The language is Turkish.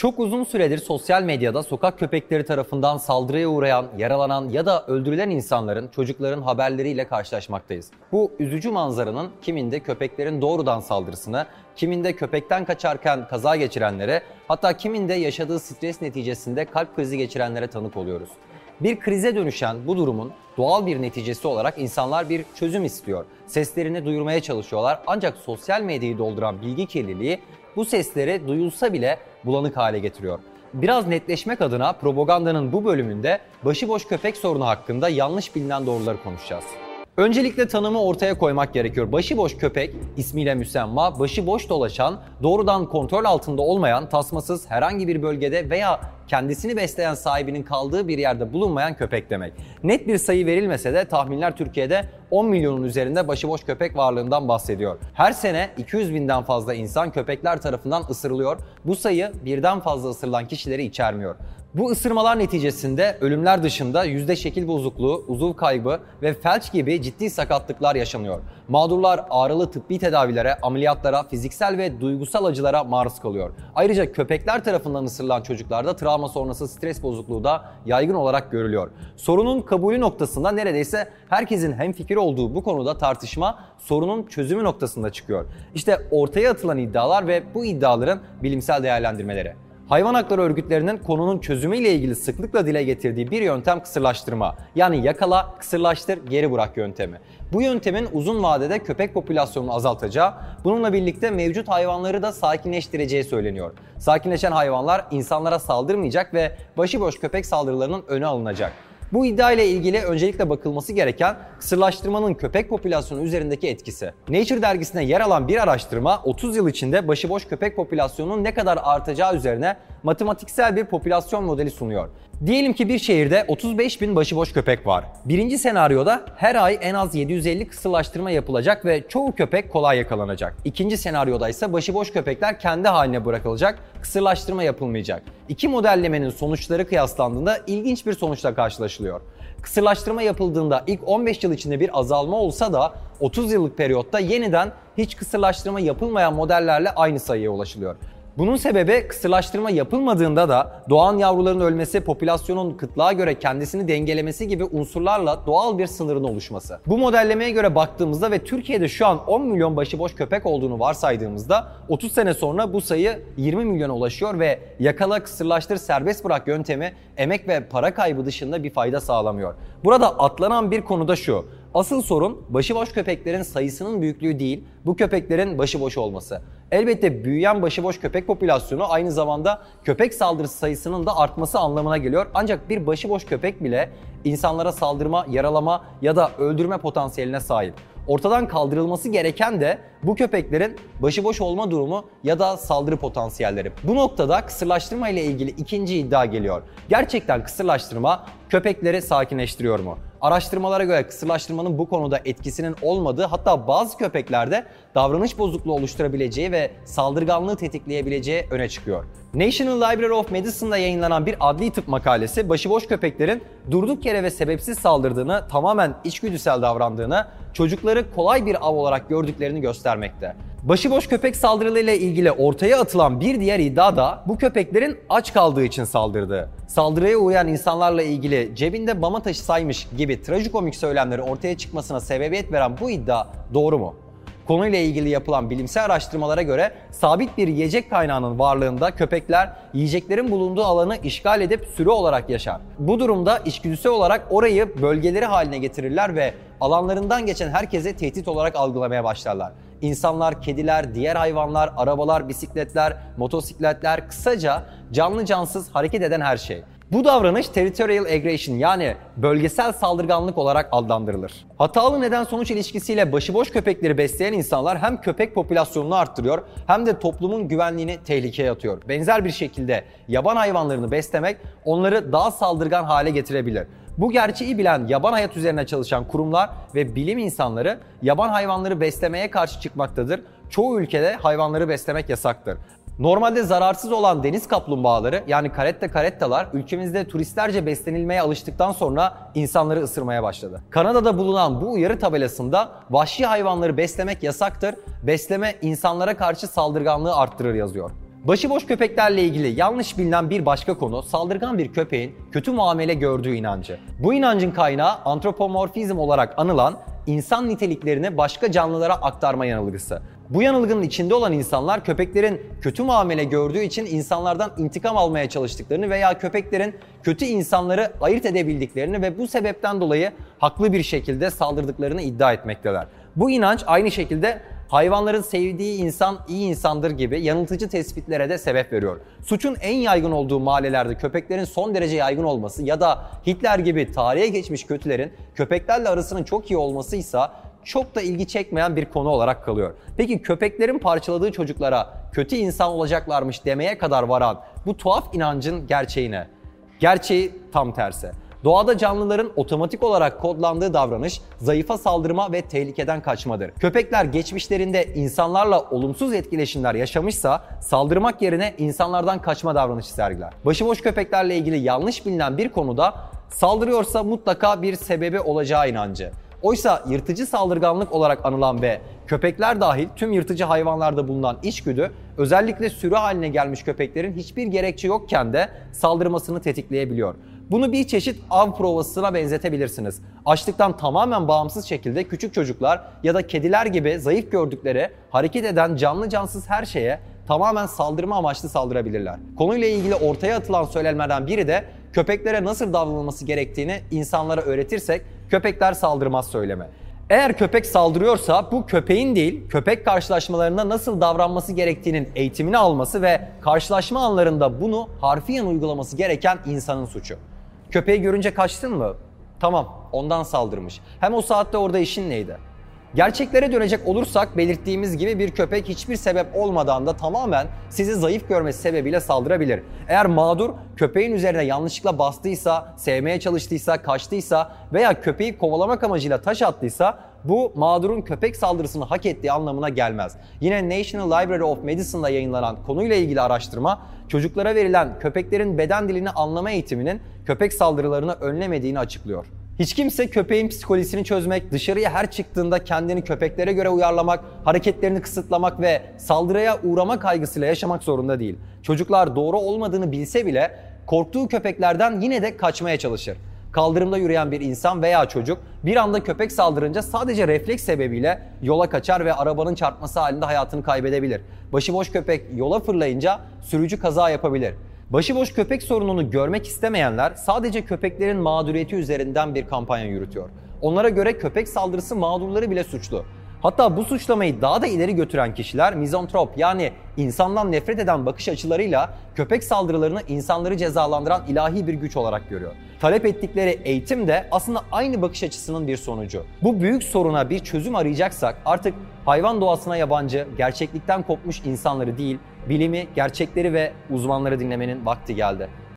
Çok uzun süredir sosyal medyada sokak köpekleri tarafından saldırıya uğrayan, yaralanan ya da öldürülen insanların, çocukların haberleriyle karşılaşmaktayız. Bu üzücü manzaranın kiminde köpeklerin doğrudan saldırısına, kiminde köpekten kaçarken kaza geçirenlere, hatta kiminde yaşadığı stres neticesinde kalp krizi geçirenlere tanık oluyoruz. Bir krize dönüşen bu durumun doğal bir neticesi olarak insanlar bir çözüm istiyor. Seslerini duyurmaya çalışıyorlar ancak sosyal medyayı dolduran bilgi kirliliği bu sesleri duyulsa bile bulanık hale getiriyor. Biraz netleşmek adına propagandanın bu bölümünde başıboş köpek sorunu hakkında yanlış bilinen doğruları konuşacağız. Öncelikle tanımı ortaya koymak gerekiyor. Başıboş köpek ismiyle müsemma, başıboş dolaşan, doğrudan kontrol altında olmayan, tasmasız herhangi bir bölgede veya kendisini besleyen sahibinin kaldığı bir yerde bulunmayan köpek demek. Net bir sayı verilmese de tahminler Türkiye'de 10 milyonun üzerinde başıboş köpek varlığından bahsediyor. Her sene 200 binden fazla insan köpekler tarafından ısırılıyor. Bu sayı birden fazla ısırılan kişileri içermiyor. Bu ısırmalar neticesinde ölümler dışında yüzde şekil bozukluğu, uzuv kaybı ve felç gibi ciddi sakatlıklar yaşanıyor. Mağdurlar ağrılı tıbbi tedavilere, ameliyatlara, fiziksel ve duygusal acılara maruz kalıyor. Ayrıca köpekler tarafından ısırılan çocuklarda travma sonrası stres bozukluğu da yaygın olarak görülüyor. Sorunun kabulü noktasında neredeyse herkesin hemfikir olduğu bu konuda tartışma sorunun çözümü noktasında çıkıyor. İşte ortaya atılan iddialar ve bu iddiaların bilimsel değerlendirmeleri. Hayvan hakları örgütlerinin konunun çözümüyle ilgili sıklıkla dile getirdiği bir yöntem kısırlaştırma. Yani yakala, kısırlaştır, geri bırak yöntemi. Bu yöntemin uzun vadede köpek popülasyonunu azaltacağı, bununla birlikte mevcut hayvanları da sakinleştireceği söyleniyor. Sakinleşen hayvanlar insanlara saldırmayacak ve başıboş köpek saldırılarının önü alınacak. Bu iddia ile ilgili öncelikle bakılması gereken kısırlaştırmanın köpek popülasyonu üzerindeki etkisi. Nature dergisine yer alan bir araştırma 30 yıl içinde başıboş köpek popülasyonunun ne kadar artacağı üzerine matematiksel bir popülasyon modeli sunuyor. Diyelim ki bir şehirde 35 bin başıboş köpek var. Birinci senaryoda her ay en az 750 kısırlaştırma yapılacak ve çoğu köpek kolay yakalanacak. İkinci senaryoda ise başıboş köpekler kendi haline bırakılacak, kısırlaştırma yapılmayacak. İki modellemenin sonuçları kıyaslandığında ilginç bir sonuçla karşılaşılıyor. Kısırlaştırma yapıldığında ilk 15 yıl içinde bir azalma olsa da 30 yıllık periyotta yeniden hiç kısırlaştırma yapılmayan modellerle aynı sayıya ulaşılıyor. Bunun sebebi kısırlaştırma yapılmadığında da doğan yavruların ölmesi, popülasyonun kıtlığa göre kendisini dengelemesi gibi unsurlarla doğal bir sınırın oluşması. Bu modellemeye göre baktığımızda ve Türkiye'de şu an 10 milyon başıboş köpek olduğunu varsaydığımızda 30 sene sonra bu sayı 20 milyona ulaşıyor ve yakala, kısırlaştır, serbest bırak yöntemi emek ve para kaybı dışında bir fayda sağlamıyor. Burada atlanan bir konu da şu. Asıl sorun başıboş köpeklerin sayısının büyüklüğü değil, bu köpeklerin başıboş olması. Elbette büyüyen başıboş köpek popülasyonu aynı zamanda köpek saldırısı sayısının da artması anlamına geliyor. Ancak bir başıboş köpek bile insanlara saldırma, yaralama ya da öldürme potansiyeline sahip. Ortadan kaldırılması gereken de bu köpeklerin başıboş olma durumu ya da saldırı potansiyelleri. Bu noktada kısırlaştırma ile ilgili ikinci iddia geliyor. Gerçekten kısırlaştırma köpekleri sakinleştiriyor mu? Araştırmalara göre kısırlaştırmanın bu konuda etkisinin olmadığı hatta bazı köpeklerde davranış bozukluğu oluşturabileceği ve saldırganlığı tetikleyebileceği öne çıkıyor. National Library of Medicine'da yayınlanan bir adli tıp makalesi başıboş köpeklerin durduk yere ve sebepsiz saldırdığını, tamamen içgüdüsel davrandığını, çocukları kolay bir av olarak gördüklerini göstermekte. Başıboş köpek saldırılarıyla ilgili ortaya atılan bir diğer iddia da bu köpeklerin aç kaldığı için saldırdığı. Saldırıya uğrayan insanlarla ilgili cebinde mama taşı saymış gibi trajikomik söylemleri ortaya çıkmasına sebebiyet veren bu iddia doğru mu? Konuyla ilgili yapılan bilimsel araştırmalara göre sabit bir yiyecek kaynağının varlığında köpekler yiyeceklerin bulunduğu alanı işgal edip sürü olarak yaşar. Bu durumda içgüdüsel olarak orayı bölgeleri haline getirirler ve alanlarından geçen herkese tehdit olarak algılamaya başlarlar. İnsanlar, kediler, diğer hayvanlar, arabalar, bisikletler, motosikletler, kısaca canlı cansız hareket eden her şey. Bu davranış territorial aggression yani bölgesel saldırganlık olarak adlandırılır. Hatalı neden sonuç ilişkisiyle başıboş köpekleri besleyen insanlar hem köpek popülasyonunu arttırıyor hem de toplumun güvenliğini tehlikeye atıyor. Benzer bir şekilde yaban hayvanlarını beslemek onları daha saldırgan hale getirebilir. Bu gerçeği bilen yaban hayat üzerine çalışan kurumlar ve bilim insanları yaban hayvanları beslemeye karşı çıkmaktadır. Çoğu ülkede hayvanları beslemek yasaktır. Normalde zararsız olan deniz kaplumbağaları yani karetta karettalar ülkemizde turistlerce beslenilmeye alıştıktan sonra insanları ısırmaya başladı. Kanada'da bulunan bu uyarı tabelasında vahşi hayvanları beslemek yasaktır, besleme insanlara karşı saldırganlığı arttırır yazıyor. Başıboş köpeklerle ilgili yanlış bilinen bir başka konu saldırgan bir köpeğin kötü muamele gördüğü inancı. Bu inancın kaynağı antropomorfizm olarak anılan insan niteliklerini başka canlılara aktarma yanılgısı. Bu yanılgının içinde olan insanlar köpeklerin kötü muamele gördüğü için insanlardan intikam almaya çalıştıklarını veya köpeklerin kötü insanları ayırt edebildiklerini ve bu sebepten dolayı haklı bir şekilde saldırdıklarını iddia etmekteler. Bu inanç aynı şekilde hayvanların sevdiği insan iyi insandır gibi yanıltıcı tespitlere de sebep veriyor. Suçun en yaygın olduğu mahallelerde köpeklerin son derece yaygın olması ya da Hitler gibi tarihe geçmiş kötülerin köpeklerle arasının çok iyi olmasıysa çok da ilgi çekmeyen bir konu olarak kalıyor. Peki köpeklerin parçaladığı çocuklara kötü insan olacaklarmış demeye kadar varan bu tuhaf inancın gerçeğine? Gerçeği tam tersi. Doğada canlıların otomatik olarak kodlandığı davranış zayıfa saldırma ve tehlikeden kaçmadır. Köpekler geçmişlerinde insanlarla olumsuz etkileşimler yaşamışsa saldırmak yerine insanlardan kaçma davranışı sergiler. Başıboş köpeklerle ilgili yanlış bilinen bir konuda saldırıyorsa mutlaka bir sebebi olacağı inancı. Oysa yırtıcı saldırganlık olarak anılan ve köpekler dahil tüm yırtıcı hayvanlarda bulunan içgüdü özellikle sürü haline gelmiş köpeklerin hiçbir gerekçe yokken de saldırmasını tetikleyebiliyor. Bunu bir çeşit av provasına benzetebilirsiniz. Açlıktan tamamen bağımsız şekilde küçük çocuklar ya da kediler gibi zayıf gördükleri hareket eden canlı cansız her şeye tamamen saldırma amaçlı saldırabilirler. Konuyla ilgili ortaya atılan söylenmeden biri de köpeklere nasıl davranılması gerektiğini insanlara öğretirsek köpekler saldırmaz söyleme. Eğer köpek saldırıyorsa bu köpeğin değil, köpek karşılaşmalarında nasıl davranması gerektiğinin eğitimini alması ve karşılaşma anlarında bunu harfiyen uygulaması gereken insanın suçu. Köpeği görünce kaçtın mı? Tamam, ondan saldırmış. Hem o saatte orada işin neydi? Gerçeklere dönecek olursak belirttiğimiz gibi bir köpek hiçbir sebep olmadan da tamamen sizi zayıf görmesi sebebiyle saldırabilir. Eğer mağdur köpeğin üzerine yanlışlıkla bastıysa, sevmeye çalıştıysa, kaçtıysa veya köpeği kovalamak amacıyla taş attıysa bu mağdurun köpek saldırısını hak ettiği anlamına gelmez. Yine National Library of Medicine'da yayınlanan konuyla ilgili araştırma çocuklara verilen köpeklerin beden dilini anlama eğitiminin köpek saldırılarını önlemediğini açıklıyor. Hiç kimse köpeğin psikolojisini çözmek, dışarıya her çıktığında kendini köpeklere göre uyarlamak, hareketlerini kısıtlamak ve saldırıya uğrama kaygısıyla yaşamak zorunda değil. Çocuklar doğru olmadığını bilse bile korktuğu köpeklerden yine de kaçmaya çalışır. Kaldırımda yürüyen bir insan veya çocuk bir anda köpek saldırınca sadece refleks sebebiyle yola kaçar ve arabanın çarpması halinde hayatını kaybedebilir. Başıboş köpek yola fırlayınca sürücü kaza yapabilir. Başıboş köpek sorununu görmek istemeyenler sadece köpeklerin mağduriyeti üzerinden bir kampanya yürütüyor. Onlara göre köpek saldırısı mağdurları bile suçlu. Hatta bu suçlamayı daha da ileri götüren kişiler mizantrop yani insandan nefret eden bakış açılarıyla köpek saldırılarını insanları cezalandıran ilahi bir güç olarak görüyor. Talep ettikleri eğitim de aslında aynı bakış açısının bir sonucu. Bu büyük soruna bir çözüm arayacaksak artık hayvan doğasına yabancı, gerçeklikten kopmuş insanları değil, bilimi, gerçekleri ve uzmanları dinlemenin vakti geldi.